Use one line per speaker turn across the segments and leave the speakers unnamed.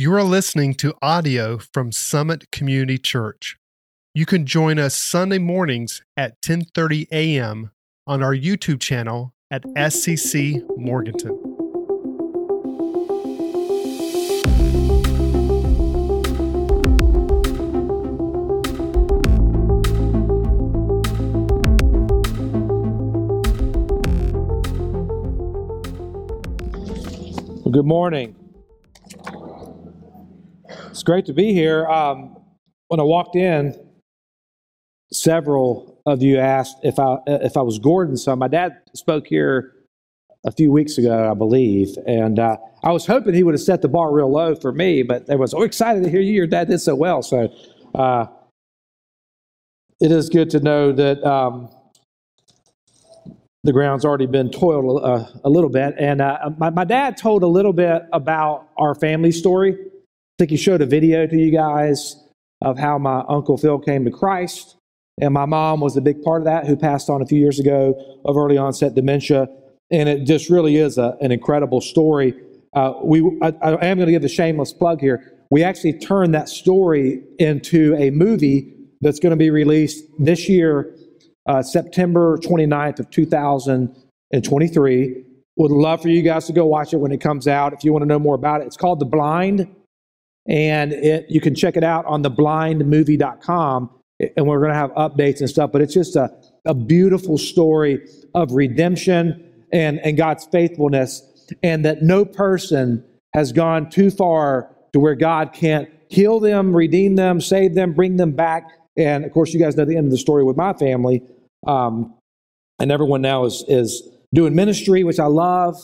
You are listening to audio from Summit Community Church. You can join us Sunday mornings at 10:30 a.m. on our YouTube channel at SCC Morganton.
Good morning. It's great to be here. Um, when I walked in, several of you asked if I if I was Gordon. So my dad spoke here a few weeks ago, I believe, and uh, I was hoping he would have set the bar real low for me. But they was so excited to hear you. Your dad did so well. So uh, it is good to know that. Um, the ground's already been toiled uh, a little bit. And uh, my, my dad told a little bit about our family story. I think he showed a video to you guys of how my Uncle Phil came to Christ. And my mom was a big part of that, who passed on a few years ago of early onset dementia. And it just really is a, an incredible story. Uh, we, I, I am going to give a shameless plug here. We actually turned that story into a movie that's going to be released this year uh, September 29th of 2023. Would love for you guys to go watch it when it comes out. If you want to know more about it, it's called The Blind, and it you can check it out on theblindmovie.com. And we're going to have updates and stuff. But it's just a, a beautiful story of redemption and, and God's faithfulness, and that no person has gone too far to where God can't heal them, redeem them, save them, bring them back. And of course, you guys know the end of the story with my family. Um, and everyone now is, is doing ministry, which I love.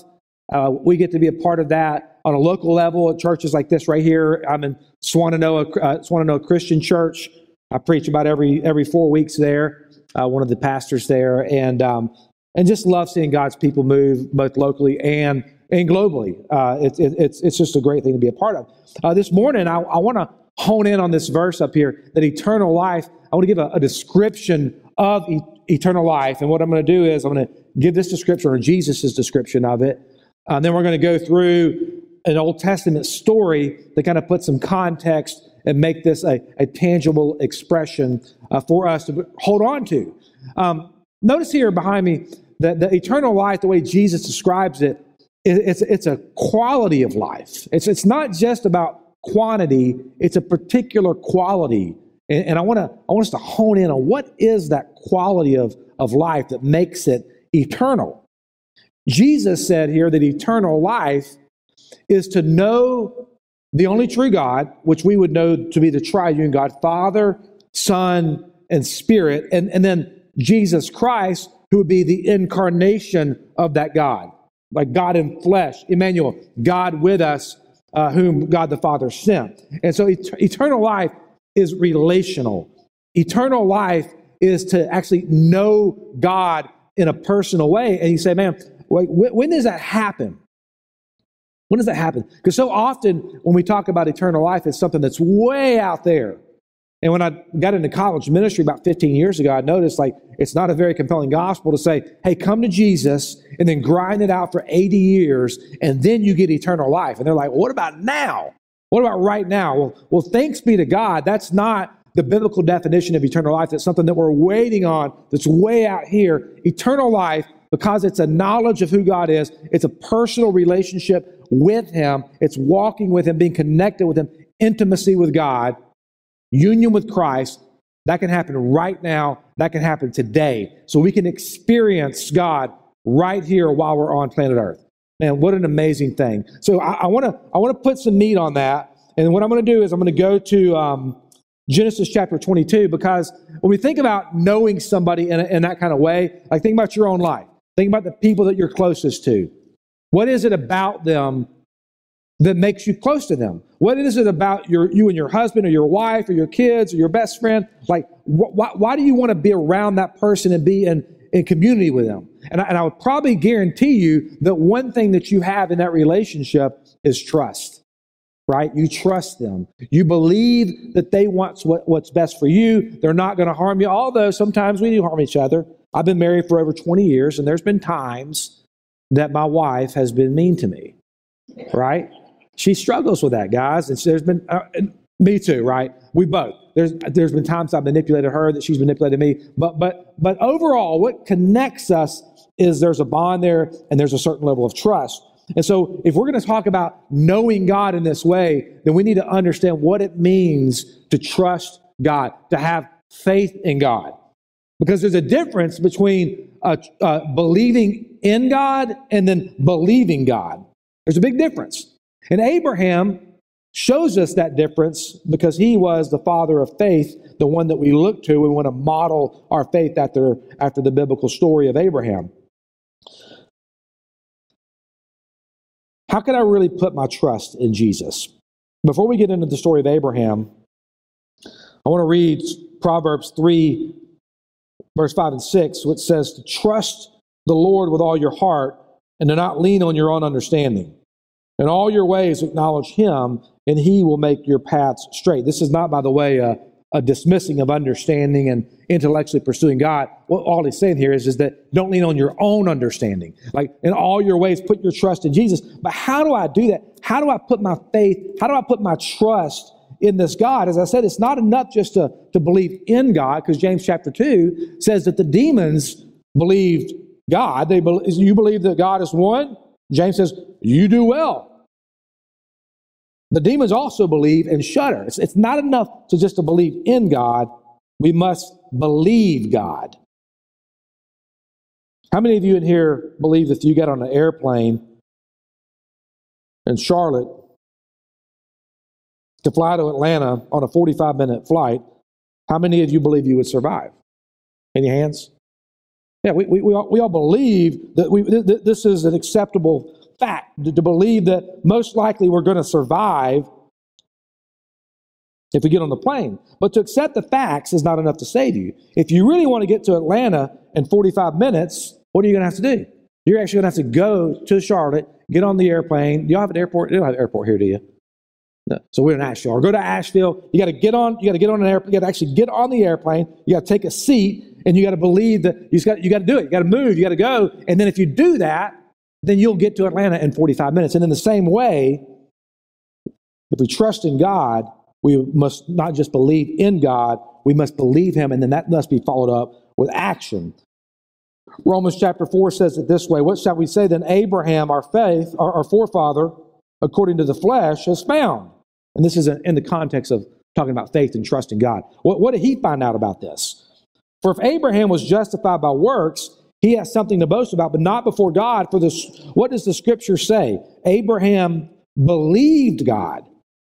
Uh, we get to be a part of that on a local level at churches like this right here. I'm in Swannanoa, uh, Swannanoa Christian Church. I preach about every every four weeks there. Uh, one of the pastors there, and um, and just love seeing God's people move both locally and and globally. Uh, it, it, it's it's just a great thing to be a part of. Uh, this morning, I, I want to hone in on this verse up here that eternal life. I want to give a, a description of e- eternal life. And what I'm going to do is I'm going to give this description or Jesus' description of it. And uh, then we're going to go through an Old Testament story that kind of put some context and make this a, a tangible expression uh, for us to hold on to. Um, notice here behind me that the eternal life, the way Jesus describes it, it's, it's a quality of life. It's, it's not just about quantity, it's a particular quality and, and I want to I want us to hone in on what is that quality of, of life that makes it eternal. Jesus said here that eternal life is to know the only true God, which we would know to be the triune God, Father, Son, and Spirit, and, and then Jesus Christ, who would be the incarnation of that God, like God in flesh, Emmanuel, God with us, uh, whom God the Father sent. And so et- eternal life is relational. Eternal life is to actually know God in a personal way. And you say, man, wait, when does that happen? When does that happen? Because so often when we talk about eternal life, it's something that's way out there. And when I got into college ministry about 15 years ago, I noticed like it's not a very compelling gospel to say, hey, come to Jesus and then grind it out for 80 years and then you get eternal life. And they're like, what about now? What about right now? Well, well, thanks be to God. That's not the biblical definition of eternal life. That's something that we're waiting on that's way out here. Eternal life, because it's a knowledge of who God is, it's a personal relationship with Him, it's walking with Him, being connected with Him, intimacy with God, union with Christ. That can happen right now. That can happen today. So we can experience God right here while we're on planet Earth. Man, what an amazing thing. So I want to I want to put some meat on that. And what I'm going to do is I'm going to go to um, Genesis chapter 22 because when we think about knowing somebody in, a, in that kind of way, like think about your own life. Think about the people that you're closest to. What is it about them that makes you close to them? What is it about your, you and your husband or your wife or your kids or your best friend? Like, wh- why, why do you want to be around that person and be in, in community with them? And I, and I would probably guarantee you that one thing that you have in that relationship is trust, right? You trust them. You believe that they want what, what's best for you. They're not going to harm you, although sometimes we do harm each other. I've been married for over 20 years, and there's been times that my wife has been mean to me, right? she struggles with that, guys. And there's been, uh, me too, right? We both. There's, there's been times I've manipulated her, that she's manipulated me. But, but, but overall, what connects us is there's a bond there and there's a certain level of trust. And so, if we're going to talk about knowing God in this way, then we need to understand what it means to trust God, to have faith in God. Because there's a difference between uh, uh, believing in God and then believing God. There's a big difference. And Abraham shows us that difference because he was the father of faith, the one that we look to. We want to model our faith after, after the biblical story of Abraham. How can I really put my trust in Jesus? Before we get into the story of Abraham, I want to read Proverbs 3, verse 5 and 6, which says to trust the Lord with all your heart and to not lean on your own understanding. In all your ways, acknowledge Him, and He will make your paths straight. This is not, by the way, a, a dismissing of understanding and intellectually pursuing God. What all he's saying here is, is that don't lean on your own understanding. Like in all your ways, put your trust in Jesus. But how do I do that? How do I put my faith, how do I put my trust in this God? As I said, it's not enough just to, to believe in God, because James chapter 2 says that the demons believed God. They be, you believe that God is one? James says, you do well. The demons also believe and shudder. It's, it's not enough to just to believe in God. We must believe God. How many of you in here believe that you got on an airplane in Charlotte to fly to Atlanta on a 45 minute flight, how many of you believe you would survive? Any hands? Yeah, we, we, we, all, we all believe that we, th- this is an acceptable fact to, to believe that most likely we're going to survive if we get on the plane. But to accept the facts is not enough to save you. If you really want to get to Atlanta in 45 minutes, what are you going to have to do? You're actually going to have to go to Charlotte, get on the airplane. You have an airport? You don't have an airport here, do you? No. So we're in Asheville. Or go to Asheville. You got to get on. You got to get on an airplane. You got to actually get on the airplane. You got to take a seat, and you got to believe that you got. You got to do it. You got to move. You got to go. And then if you do that, then you'll get to Atlanta in 45 minutes. And in the same way, if we trust in God, we must not just believe in God, we must believe Him, and then that must be followed up with action. Romans chapter 4 says it this way What shall we say then? Abraham, our faith, our, our forefather, according to the flesh, has found. And this is in the context of talking about faith and trust in God. What, what did he find out about this? For if Abraham was justified by works, he has something to boast about, but not before God. For this, what does the scripture say? Abraham believed God,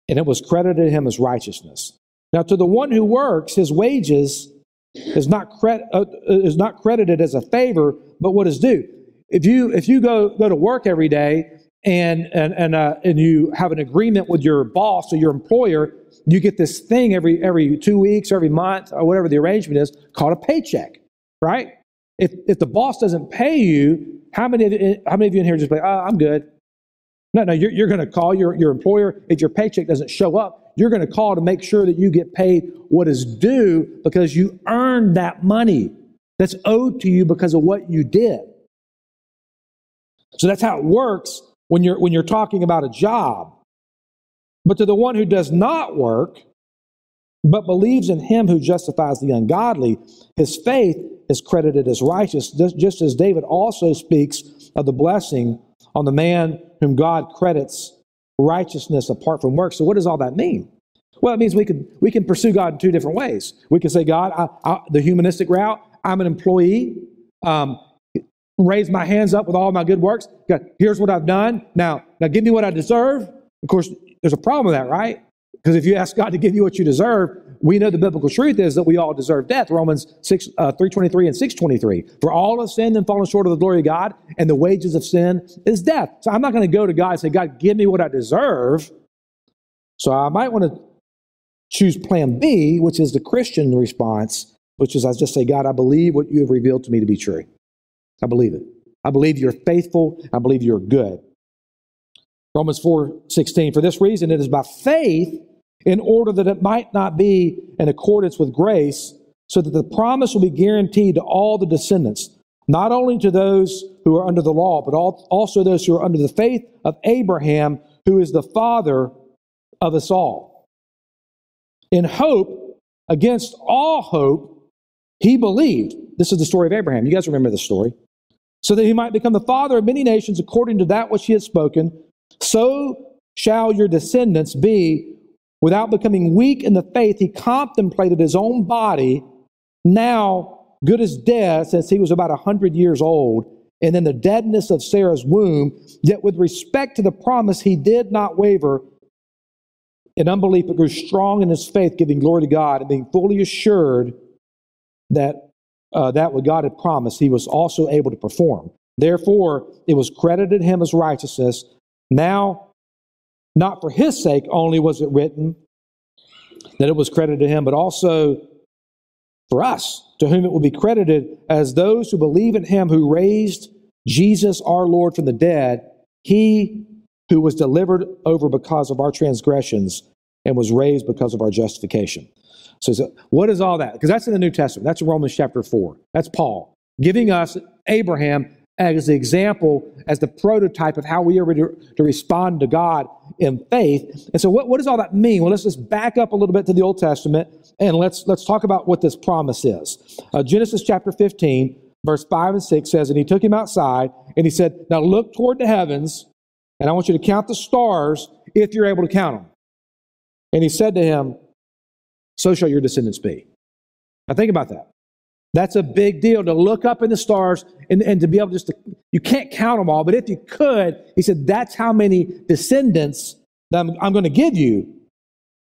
and it was credited him as righteousness. Now, to the one who works, his wages is not, cred- uh, is not credited as a favor, but what is due. If you if you go go to work every day and and and uh, and you have an agreement with your boss or your employer, you get this thing every every two weeks, every month, or whatever the arrangement is, called a paycheck, right? If, if the boss doesn't pay you, how many, of, how many of you in here just like, oh, I'm good? No, no, you're, you're going to call your, your employer. If your paycheck doesn't show up, you're going to call to make sure that you get paid what is due because you earned that money that's owed to you because of what you did. So that's how it works when you're, when you're talking about a job. But to the one who does not work, but believes in him who justifies the ungodly, his faith is credited as righteous, just as David also speaks of the blessing on the man whom God credits righteousness apart from work. So, what does all that mean? Well, it means we can we can pursue God in two different ways. We can say, God, I, I, the humanistic route. I'm an employee. Um, raise my hands up with all my good works. God, here's what I've done. Now, now give me what I deserve. Of course, there's a problem with that, right? Because if you ask God to give you what you deserve, we know the biblical truth is that we all deserve death. Romans 6, uh, 323 and 623. For all have sinned and fallen short of the glory of God, and the wages of sin is death. So I'm not going to go to God and say, God, give me what I deserve. So I might want to choose plan B, which is the Christian response, which is I just say, God, I believe what you have revealed to me to be true. I believe it. I believe you're faithful. I believe you're good. Romans 4 16. For this reason, it is by faith in order that it might not be in accordance with grace, so that the promise will be guaranteed to all the descendants, not only to those who are under the law, but also those who are under the faith of Abraham, who is the Father of us all. In hope, against all hope, he believed. This is the story of Abraham. You guys remember the story. So that he might become the father of many nations according to that which he had spoken. So shall your descendants be. Without becoming weak in the faith, he contemplated his own body, now good as dead, since he was about a hundred years old, and in the deadness of Sarah's womb. Yet with respect to the promise, he did not waver in unbelief, but grew strong in his faith, giving glory to God, and being fully assured that uh, that what God had promised, he was also able to perform. Therefore, it was credited him as righteousness. Now, not for his sake only was it written that it was credited to him, but also for us, to whom it will be credited as those who believe in him who raised Jesus our Lord from the dead, he who was delivered over because of our transgressions and was raised because of our justification. So, so what is all that? Because that's in the New Testament. That's Romans chapter 4. That's Paul giving us Abraham as the example, as the prototype of how we are to, to respond to God in faith. And so, what, what does all that mean? Well, let's just back up a little bit to the Old Testament and let's, let's talk about what this promise is. Uh, Genesis chapter 15, verse 5 and 6 says, And he took him outside and he said, Now look toward the heavens, and I want you to count the stars if you're able to count them. And he said to him, So shall your descendants be. Now, think about that. That's a big deal to look up in the stars and, and to be able just to, you can't count them all, but if you could, he said, that's how many descendants that I'm, I'm going to give you.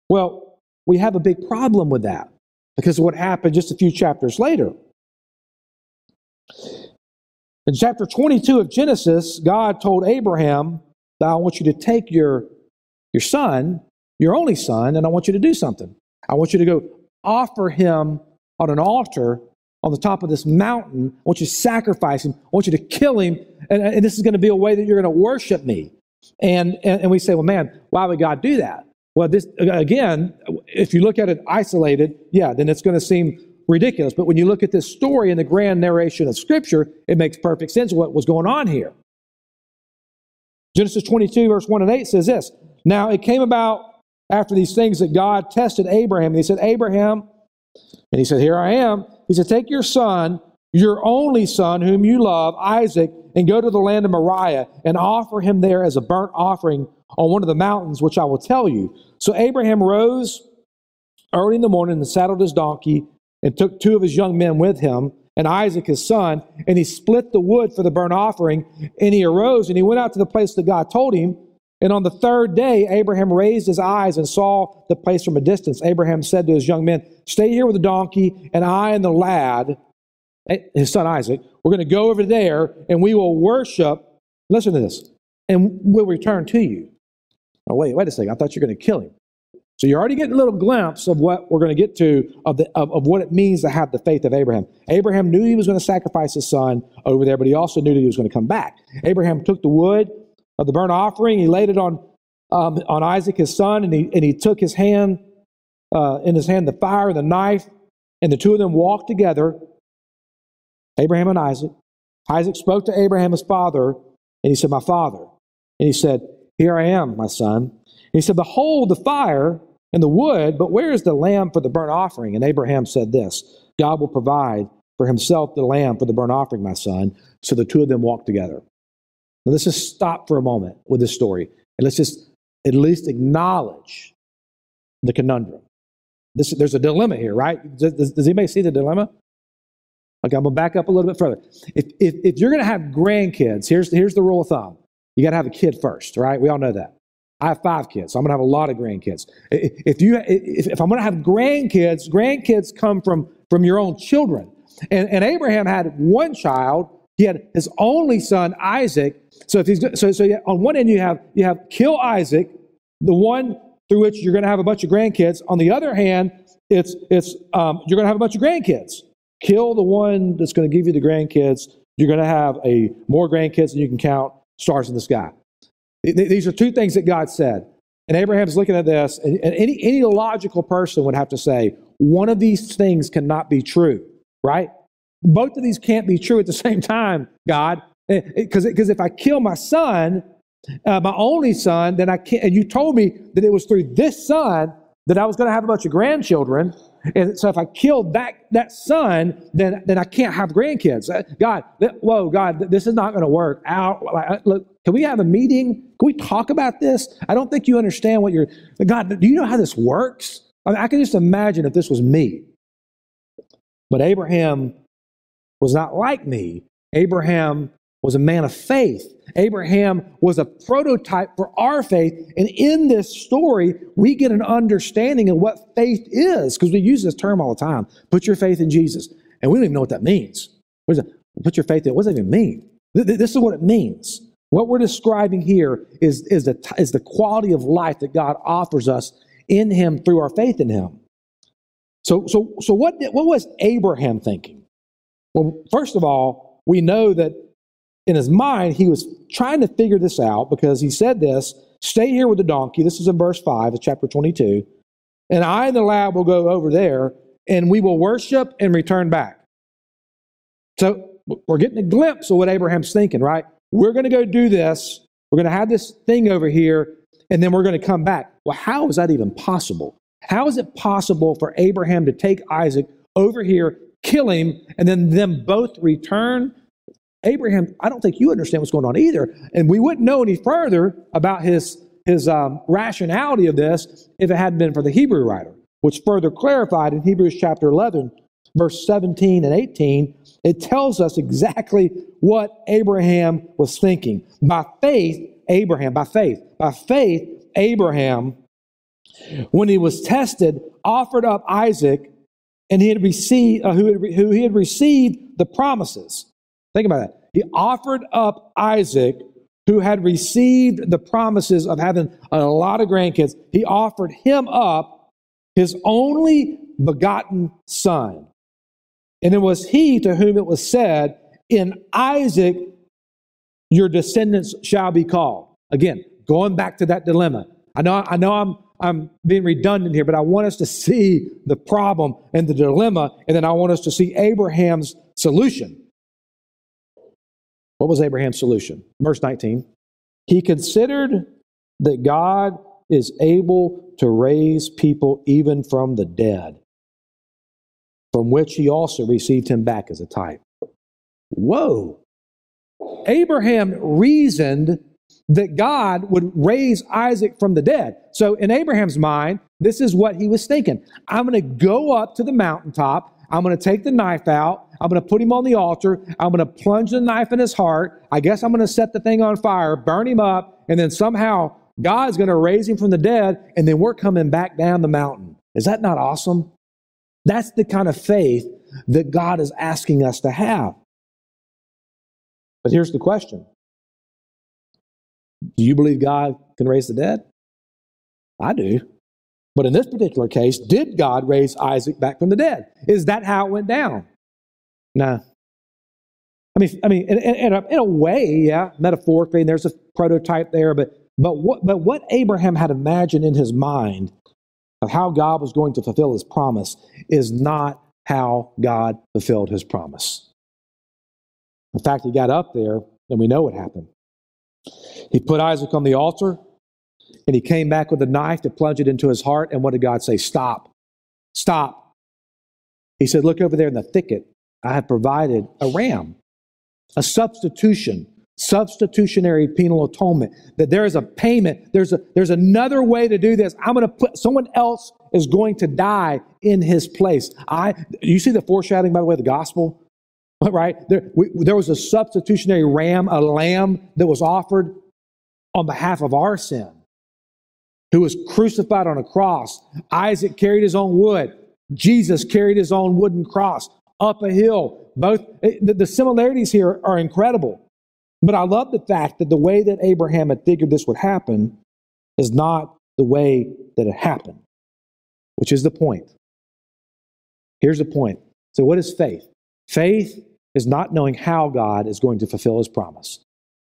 Well, we have a big problem with that because of what happened just a few chapters later. In chapter 22 of Genesis, God told Abraham that I want you to take your, your son, your only son, and I want you to do something. I want you to go offer him on an altar on the top of this mountain. I want you to sacrifice him. I want you to kill him. And, and this is going to be a way that you're going to worship me. And, and, and we say, well, man, why would God do that? Well, this, again, if you look at it isolated, yeah, then it's going to seem ridiculous. But when you look at this story in the grand narration of Scripture, it makes perfect sense what was going on here. Genesis 22, verse 1 and 8 says this Now it came about after these things that God tested Abraham. And he said, Abraham, and he said, Here I am. He said, Take your son, your only son, whom you love, Isaac, and go to the land of Moriah and offer him there as a burnt offering on one of the mountains, which I will tell you. So Abraham rose early in the morning and saddled his donkey and took two of his young men with him and Isaac his son, and he split the wood for the burnt offering. And he arose and he went out to the place that God told him. And on the third day, Abraham raised his eyes and saw the place from a distance. Abraham said to his young men, Stay here with the donkey, and I and the lad, eh, his son Isaac, we're going to go over there and we will worship. Listen to this, and we'll return to you. Now, wait, wait a second. I thought you were going to kill him. So you're already getting a little glimpse of what we're going to get to of, the, of, of what it means to have the faith of Abraham. Abraham knew he was going to sacrifice his son over there, but he also knew that he was going to come back. Abraham took the wood of the burnt offering. He laid it on, um, on Isaac, his son, and he, and he took his hand, uh, in his hand, the fire and the knife, and the two of them walked together, Abraham and Isaac. Isaac spoke to Abraham, his father, and he said, My father. And he said, Here I am, my son. And he said, Behold the fire and the wood, but where is the lamb for the burnt offering? And Abraham said this God will provide for himself the lamb for the burnt offering, my son. So the two of them walked together. Now, let's just stop for a moment with this story and let's just at least acknowledge the conundrum. This, there's a dilemma here, right? Does, does, anybody see the dilemma? Okay, I'm to back up a little bit further. If, if, if you're to have grandkids, here's, here's the rule of thumb you got to have a kid first, right? We all know that. I have five kids, so I'm to have a lot of grandkids. If, you, if, if I'm to have grandkids, grandkids come from, from your own children. And, and Abraham had one child, he had his only son, Isaac, so if he's so so on one end you have you have kill Isaac, the one through which you're going to have a bunch of grandkids. On the other hand, it's it's um, you're going to have a bunch of grandkids. Kill the one that's going to give you the grandkids. You're going to have a more grandkids than you can count. Stars in the sky. These are two things that God said. And Abraham's looking at this, and any, any logical person would have to say, one of these things cannot be true, right? Both of these can't be true at the same time, God. Because if I kill my son, uh, my only son, then I can't. And you told me that it was through this son that I was going to have a bunch of grandchildren. And so if I killed that, that son, then, then I can't have grandkids. Uh, God, whoa, God, this is not going to work out. Like, uh, look, can we have a meeting? Can we talk about this? I don't think you understand what you're, God, do you know how this works? I, mean, I can just imagine if this was me. But Abraham was not like me. Abraham was a man of faith. Abraham was a prototype for our faith. And in this story, we get an understanding of what faith is, because we use this term all the time. Put your faith in Jesus. And we don't even know what that means. What it? Put your faith in. What does that even mean? This is what it means. What we're describing here is, is, the, is the quality of life that God offers us in Him through our faith in Him. So, so, so what, what was Abraham thinking? Well, first of all, we know that in his mind, he was trying to figure this out because he said this stay here with the donkey. This is in verse 5 of chapter 22. And I and the lad will go over there and we will worship and return back. So we're getting a glimpse of what Abraham's thinking, right? We're going to go do this. We're going to have this thing over here and then we're going to come back. Well, how is that even possible? How is it possible for Abraham to take Isaac over here, kill him, and then them both return? Abraham, I don't think you understand what's going on either. And we wouldn't know any further about his, his um, rationality of this if it hadn't been for the Hebrew writer, which further clarified in Hebrews chapter 11, verse 17 and 18. It tells us exactly what Abraham was thinking. By faith, Abraham, by faith, by faith, Abraham, when he was tested, offered up Isaac, and he had received uh, who, had, who he had received the promises. Think about that. He offered up Isaac, who had received the promises of having a lot of grandkids. He offered him up, his only begotten son. And it was he to whom it was said, In Isaac your descendants shall be called. Again, going back to that dilemma. I know, I know I'm, I'm being redundant here, but I want us to see the problem and the dilemma, and then I want us to see Abraham's solution. What was Abraham's solution? Verse 19. He considered that God is able to raise people even from the dead, from which he also received him back as a type. Whoa. Abraham reasoned that God would raise Isaac from the dead. So, in Abraham's mind, this is what he was thinking I'm going to go up to the mountaintop. I'm going to take the knife out. I'm going to put him on the altar. I'm going to plunge the knife in his heart. I guess I'm going to set the thing on fire, burn him up, and then somehow God's going to raise him from the dead, and then we're coming back down the mountain. Is that not awesome? That's the kind of faith that God is asking us to have. But here's the question Do you believe God can raise the dead? I do. But in this particular case, did God raise Isaac back from the dead? Is that how it went down? No. I mean, I mean, in, in, a, in a way, yeah, metaphorically, and there's a prototype there, but but what but what Abraham had imagined in his mind of how God was going to fulfill his promise is not how God fulfilled his promise. In fact, he got up there, and we know what happened. He put Isaac on the altar, and he came back with a knife to plunge it into his heart. And what did God say? Stop. Stop. He said, Look over there in the thicket. I have provided a ram, a substitution, substitutionary penal atonement. That there is a payment. There's a there's another way to do this. I'm going to put someone else is going to die in his place. I you see the foreshadowing by the way of the gospel, right? There, we, there was a substitutionary ram, a lamb that was offered on behalf of our sin who was crucified on a cross. Isaac carried his own wood. Jesus carried his own wooden cross up a hill. Both eh, the similarities here are incredible. But I love the fact that the way that Abraham had figured this would happen is not the way that it happened, which is the point. Here's the point. So, what is faith? Faith is not knowing how God is going to fulfill his promise,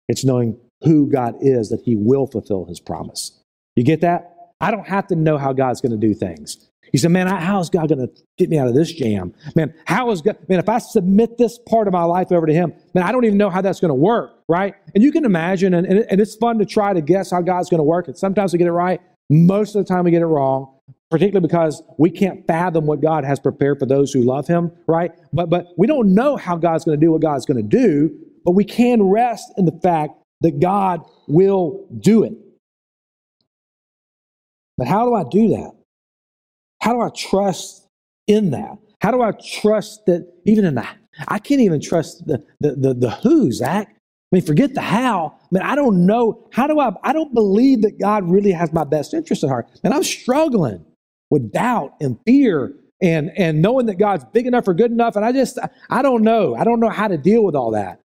it's knowing who God is that he will fulfill his promise. You get that? I don't have to know how God's going to do things. You say, man, how is God going to get me out of this jam? Man, how is God, man, if I submit this part of my life over to Him, man, I don't even know how that's going to work, right? And you can imagine, and, and it's fun to try to guess how God's going to work. And sometimes we get it right. Most of the time we get it wrong, particularly because we can't fathom what God has prepared for those who love Him, right? But, but we don't know how God's going to do what God's going to do, but we can rest in the fact that God will do it. But how do I do that? How do I trust in that? How do I trust that even in the, I can't even trust the, the, the, the who, Zach. I mean, forget the how. I mean, I don't know. How do I, I don't believe that God really has my best interest at heart. And I'm struggling with doubt and fear and, and knowing that God's big enough or good enough. And I just, I don't know. I don't know how to deal with all that.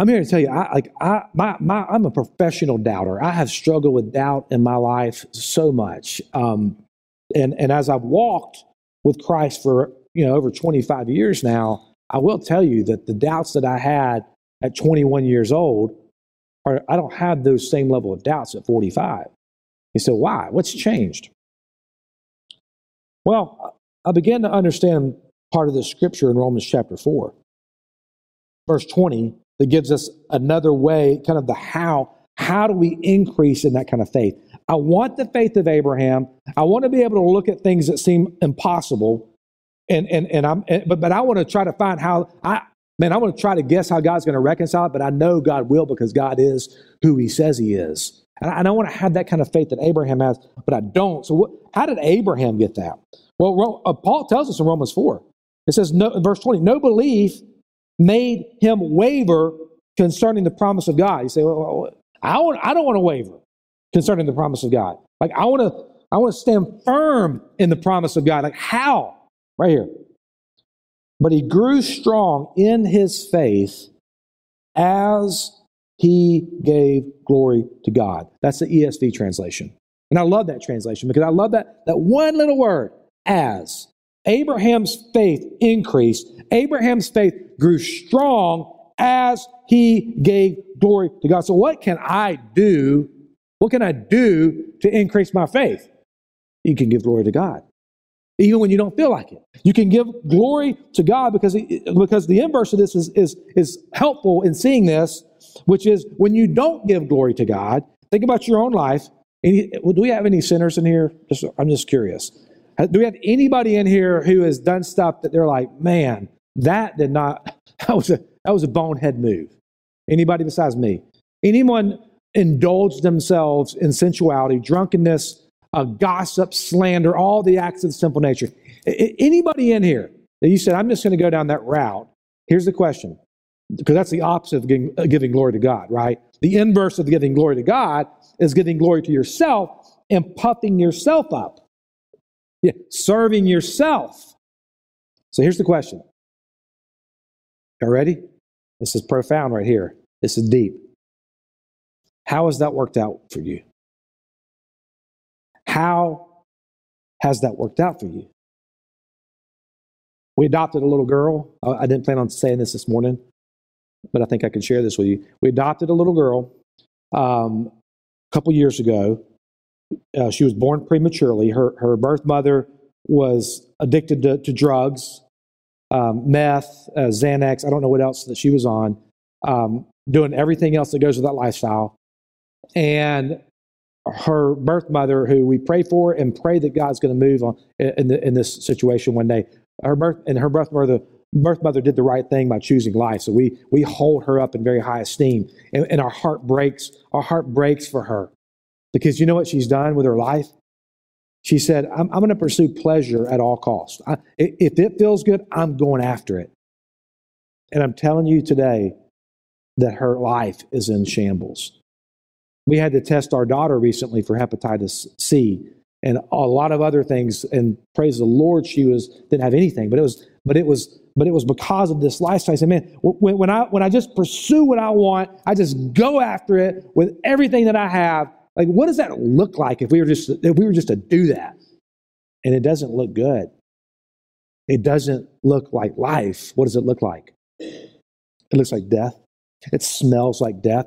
I'm here to tell you, I like I my, my I'm a professional doubter. I have struggled with doubt in my life so much. Um, and and as I've walked with Christ for you know over 25 years now, I will tell you that the doubts that I had at 21 years old are I don't have those same level of doubts at 45. You say, why? What's changed? Well, I began to understand part of the scripture in Romans chapter 4. Verse 20 that gives us another way, kind of the how. How do we increase in that kind of faith? I want the faith of Abraham. I want to be able to look at things that seem impossible, and and and I'm and, but but I want to try to find how I man I want to try to guess how God's going to reconcile it, but I know God will because God is who He says He is, and I, want to have that kind of faith that Abraham has, but I don't. So what, how did Abraham get that? Well, uh, Paul tells us in Romans four. It says, no, verse 20, no belief made him waver concerning the promise of God. You say, well, I, want, I don't want to waver concerning the promise of God. Like, I want to I want to stand firm in the promise of God. Like, how? Right here. But he grew strong in his faith as he gave glory to God. That's the ESV translation. And I love that translation because I love that, that one little word, as. Abraham's faith increased. Abraham's faith grew strong as he gave glory to God. So, what can I do? What can I do to increase my faith? You can give glory to God, even when you don't feel like it. You can give glory to God because, because the inverse of this is, is, is helpful in seeing this, which is when you don't give glory to God, think about your own life. Any, do we have any sinners in here? Just, I'm just curious. Do we have anybody in here who has done stuff that they're like, man, that did not, that was a, that was a bonehead move. Anybody besides me? Anyone indulged themselves in sensuality, drunkenness, uh, gossip, slander, all the acts of the simple nature. I, anybody in here that you said, I'm just going to go down that route? Here's the question, because that's the opposite of giving, uh, giving glory to God, right? The inverse of giving glory to God is giving glory to yourself and puffing yourself up. Yeah, serving yourself. So here's the question. You ready? This is profound right here. This is deep. How has that worked out for you? How has that worked out for you? We adopted a little girl. I didn't plan on saying this this morning, but I think I can share this with you. We adopted a little girl um, a couple years ago. Uh, she was born prematurely. Her, her birth mother was addicted to, to drugs um, meth, uh, Xanax, I don't know what else that she was on, um, doing everything else that goes with that lifestyle. And her birth mother, who we pray for and pray that God's going to move on in, the, in this situation one day. Her birth and her birth mother, birth mother did the right thing by choosing life. So we we hold her up in very high esteem, and, and our heart breaks. Our heart breaks for her because you know what she's done with her life. She said, I'm, I'm going to pursue pleasure at all costs. I, if it feels good, I'm going after it. And I'm telling you today that her life is in shambles. We had to test our daughter recently for hepatitis C and a lot of other things. And praise the Lord, she was didn't have anything, but it was but it was but it was because of this lifestyle. I said, man, when, when I when I just pursue what I want, I just go after it with everything that I have. Like, what does that look like if we were just if we were just to do that? And it doesn't look good. It doesn't look like life. What does it look like? It looks like death. It smells like death.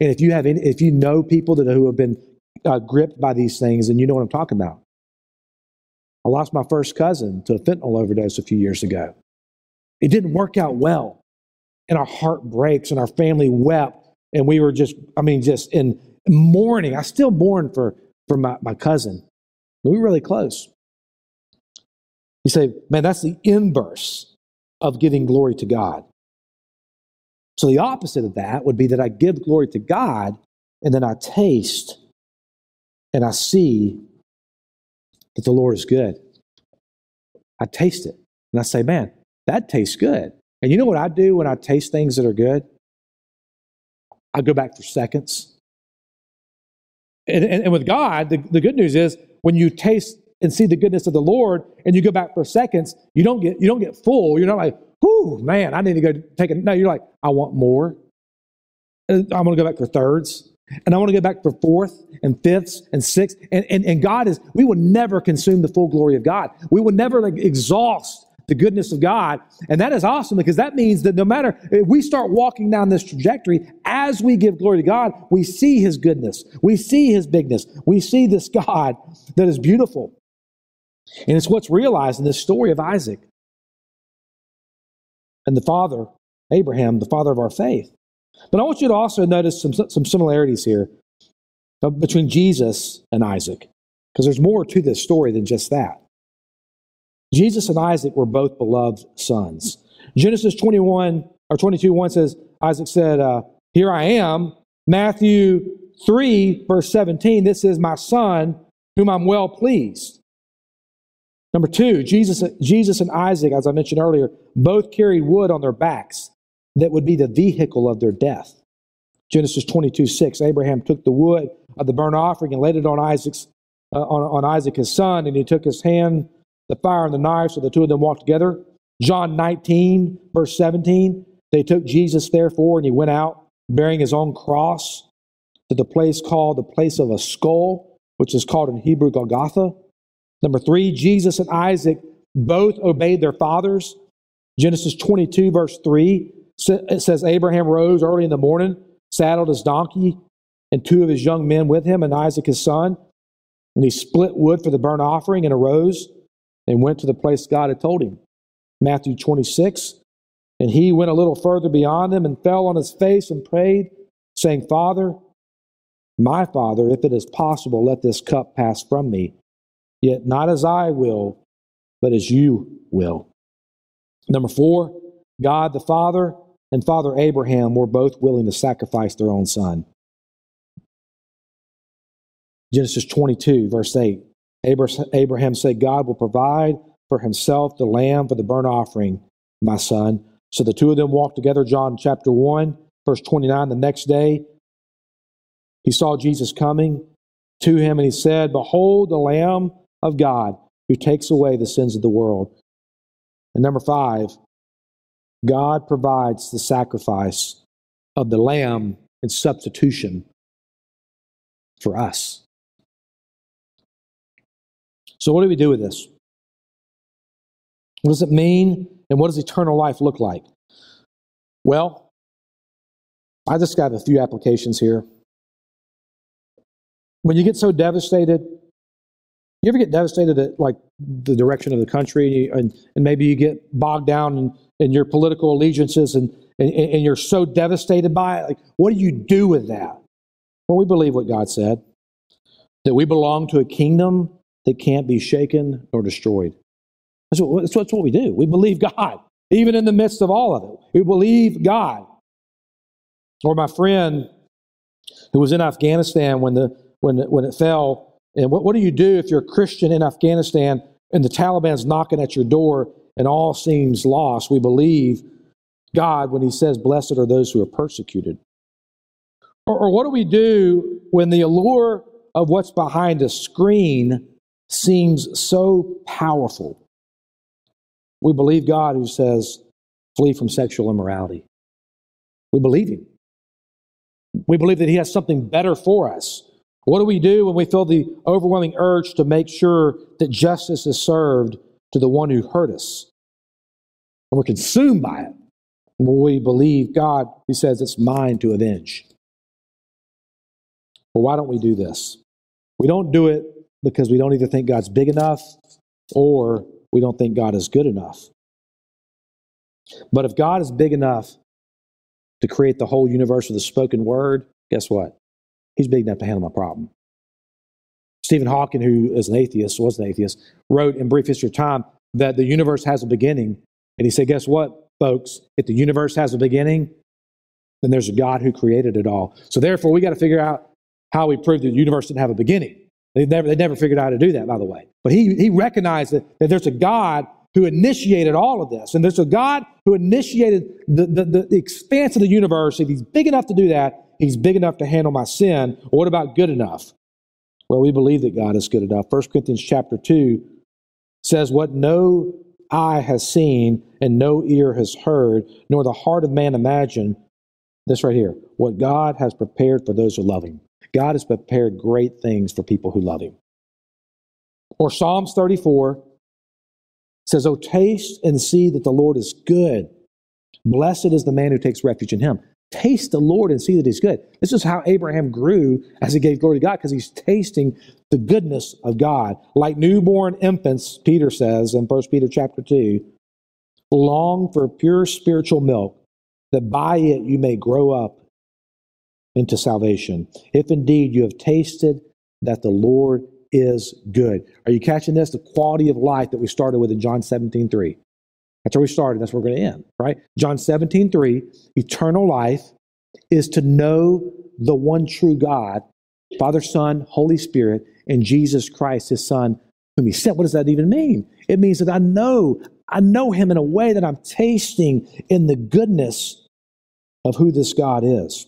And if you have any, if you know people that who have been uh, gripped by these things, then you know what I'm talking about. I lost my first cousin to a fentanyl overdose a few years ago. It didn't work out well. And our heart breaks and our family wept. And we were just, I mean, just in mourning. I still mourn for, for my, my cousin. We were really close. You say, man, that's the inverse of giving glory to God. So the opposite of that would be that I give glory to God and then I taste and I see that the Lord is good. I taste it and I say, man, that tastes good. And you know what I do when I taste things that are good? I go back for seconds. And, and, and with God, the, the good news is when you taste and see the goodness of the Lord and you go back for seconds, you don't get, you don't get full. You're not like, whew, man, I need to go take a, no, you're like, I want more. Uh, I'm going to go back for thirds. And I want to go back for fourth and fifths and sixths. And, and, and God is, we will never consume the full glory of God. We will never like, exhaust the goodness of God. And that is awesome because that means that no matter if we start walking down this trajectory, as we give glory to God, we see his goodness. We see his bigness. We see this God that is beautiful. And it's what's realized in this story of Isaac and the father, Abraham, the father of our faith. But I want you to also notice some, some similarities here between Jesus and Isaac, because there's more to this story than just that. Jesus and Isaac were both beloved sons. Genesis 21 or 22 1 says, Isaac said, uh, Here I am. Matthew 3, verse 17, this is my son whom I'm well pleased. Number two, Jesus, Jesus and Isaac, as I mentioned earlier, both carried wood on their backs that would be the vehicle of their death. Genesis 22 6, Abraham took the wood of the burnt offering and laid it on Isaac's uh, on, on Isaac his son, and he took his hand, the fire and the knife, so the two of them walked together. John 19, verse 17, they took Jesus therefore, and he went out bearing his own cross to the place called the place of a skull, which is called in Hebrew Golgotha. Number three, Jesus and Isaac both obeyed their fathers. Genesis 22, verse 3, it says Abraham rose early in the morning, saddled his donkey and two of his young men with him, and Isaac his son. And he split wood for the burnt offering and arose and went to the place God had told him. Matthew 26. And he went a little further beyond them and fell on his face and prayed, saying, Father, my Father, if it is possible, let this cup pass from me. Yet not as I will, but as you will. Number four, God the Father and Father Abraham were both willing to sacrifice their own son. Genesis 22, verse 8. Abraham said, God will provide for himself the lamb for the burnt offering, my son. So the two of them walked together. John chapter 1, verse 29. The next day, he saw Jesus coming to him and he said, Behold, the Lamb of God who takes away the sins of the world. And number five, God provides the sacrifice of the lamb in substitution for us. So, what do we do with this? What does it mean, and what does eternal life look like? Well, I just got a few applications here. When you get so devastated, you ever get devastated at like the direction of the country, and, and maybe you get bogged down in, in your political allegiances, and, and, and you're so devastated by it? Like, what do you do with that? Well, we believe what God said that we belong to a kingdom that can't be shaken nor destroyed. That's what, that's what we do. We believe God, even in the midst of all of it. We believe God. Or my friend who was in Afghanistan when, the, when, when it fell, and what, what do you do if you're a Christian in Afghanistan and the Taliban's knocking at your door and all seems lost? We believe God when He says, Blessed are those who are persecuted. Or, or what do we do when the allure of what's behind a screen seems so powerful. We believe God who says, flee from sexual immorality. We believe Him. We believe that He has something better for us. What do we do when we feel the overwhelming urge to make sure that justice is served to the one who hurt us? And we're consumed by it. When we believe God, He says, it's mine to avenge. Well, why don't we do this? We don't do it because we don't either think God's big enough or we don't think God is good enough. But if God is big enough to create the whole universe with a spoken word, guess what? He's big enough to handle my problem. Stephen Hawking, who is an atheist, was an atheist, wrote in Brief History of Time that the universe has a beginning. And he said, Guess what, folks? If the universe has a beginning, then there's a God who created it all. So therefore, we got to figure out how we prove that the universe didn't have a beginning. They never, they never figured out how to do that, by the way. But he, he recognized that, that there's a God who initiated all of this. And there's a God who initiated the, the, the, expanse of the universe. If he's big enough to do that, he's big enough to handle my sin. What about good enough? Well, we believe that God is good enough. 1 Corinthians chapter 2 says, What no eye has seen and no ear has heard, nor the heart of man imagined, this right here, what God has prepared for those who love him. God has prepared great things for people who love him. Or Psalms 34 says, Oh, taste and see that the Lord is good. Blessed is the man who takes refuge in him. Taste the Lord and see that he's good. This is how Abraham grew as he gave glory to God, because he's tasting the goodness of God. Like newborn infants, Peter says in 1 Peter chapter 2, long for pure spiritual milk, that by it you may grow up into salvation. If indeed you have tasted that the Lord is good. Are you catching this? The quality of life that we started with in John 17, 3. That's where we started. That's where we're going to end, right? John 17, 3. Eternal life is to know the one true God, Father, Son, Holy Spirit, and Jesus Christ, his Son, whom he sent. What does that even mean? It means that I know, I know him in a way that I'm tasting in the goodness of who this God is.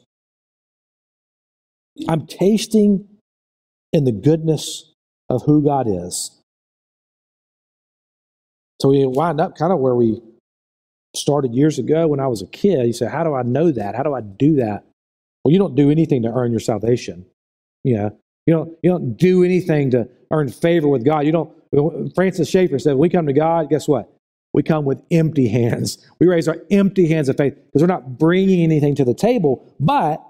I'm tasting in the goodness of who God is. So we wind up kind of where we started years ago when I was a kid. You say, How do I know that? How do I do that? Well, you don't do anything to earn your salvation. You know, you don't, you don't do anything to earn favor with God. You don't, Francis Schaeffer said, We come to God, guess what? We come with empty hands. We raise our empty hands of faith because we're not bringing anything to the table, but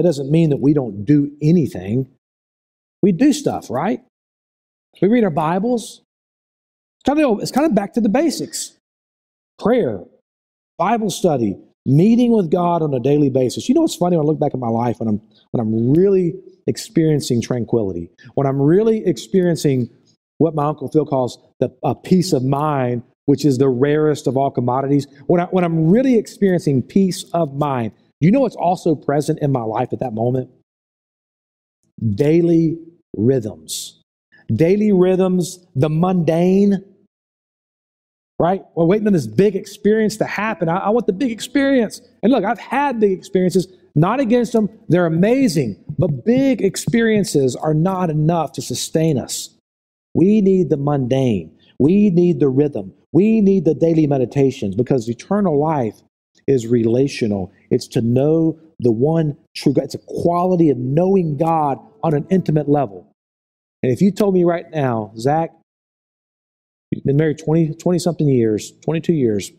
that doesn't mean that we don't do anything. We do stuff, right? We read our Bibles. It's kind of, it's kind of back to the basics prayer, Bible study, meeting with God on a daily basis. You know what's funny when I look back at my life when I'm, when I'm really experiencing tranquility, when I'm really experiencing what my Uncle Phil calls the, a peace of mind, which is the rarest of all commodities, when, I, when I'm really experiencing peace of mind, you know what's also present in my life at that moment? Daily rhythms. Daily rhythms, the mundane, right? We're waiting on this big experience to happen. I, I, want the big experience. And look, I've had big experiences, not against them. They're amazing. But big experiences are not enough to sustain us. We need the mundane. We need the rhythm. We need the daily meditations because eternal life is relational. It's to know the one true God. It's a quality of knowing God on an intimate level. And if you told me right now, Zach, you've been married 20, 20 something years, 22 years.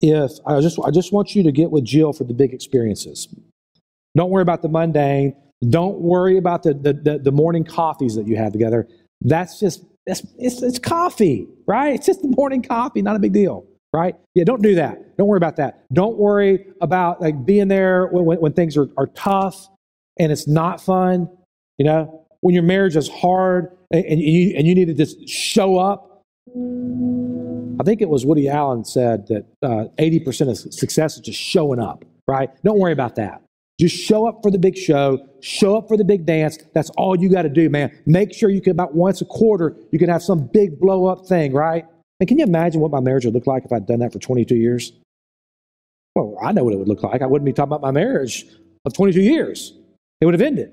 If I just, I just want you to get with Jill for the big experiences. Don't worry about the mundane. Don't worry about the, the, the, the morning coffees that you have together. That's just, that's, it's, it's coffee, right? It's just the morning coffee, not a big deal right? Yeah, don't do that. Don't worry about that. Don't worry about like being there when, when, things are, are tough and it's not fun. You know, when your marriage is hard and, and, you, and you need to just show up. I think it was Woody Allen said that uh, 80% of success is just showing up, right? Don't worry about that. Just show up for the big show, show up for the big dance. That's all you got to do, man. Make sure you can, about once a quarter, you can have some big blow up thing, right? And can you imagine what my marriage would look like if I'd done that for 22 years? Well, I know what it would look like. I wouldn't be talking about my marriage of 22 years. It would have ended.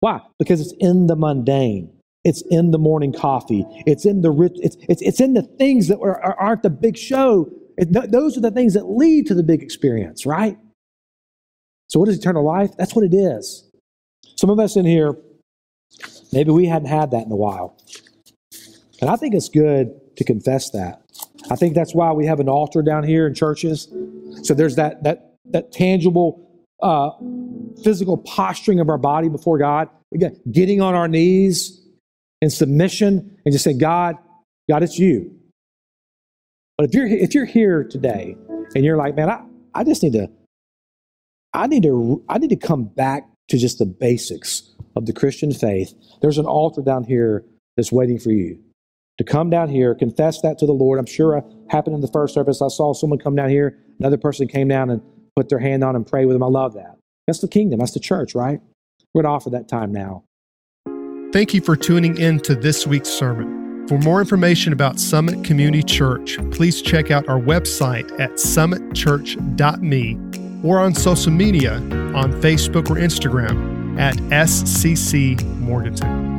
Why? Because it's in the mundane. It's in the morning coffee. It's in the rich. It's, it's, it's in the things that are, aren't the big show. It, those are the things that lead to the big experience, right? So, what is eternal life? That's what it is. Some of us in here, maybe we hadn't had that in a while. And I think it's good to confess that. I think that's why we have an altar down here in churches. So there's that that that tangible uh, physical posturing of our body before God. Again, getting on our knees, in submission and just say, God, God, it's you. But if you're if you're here today and you're like, man, I, I just need to, I need to, I need to come back to just the basics of the Christian faith. There's an altar down here that's waiting for you to come down here, confess that to the Lord. I'm sure it happened in the first service. I saw someone come down here, another person came down and put their hand on and pray with them. I love that. That's the kingdom. That's the church, right? We're going to offer that time now.
Thank you for tuning in to this week's sermon. For more information about Summit Community Church, please check out our website at summitchurch.me or on social media on Facebook or Instagram at SCC Morganton.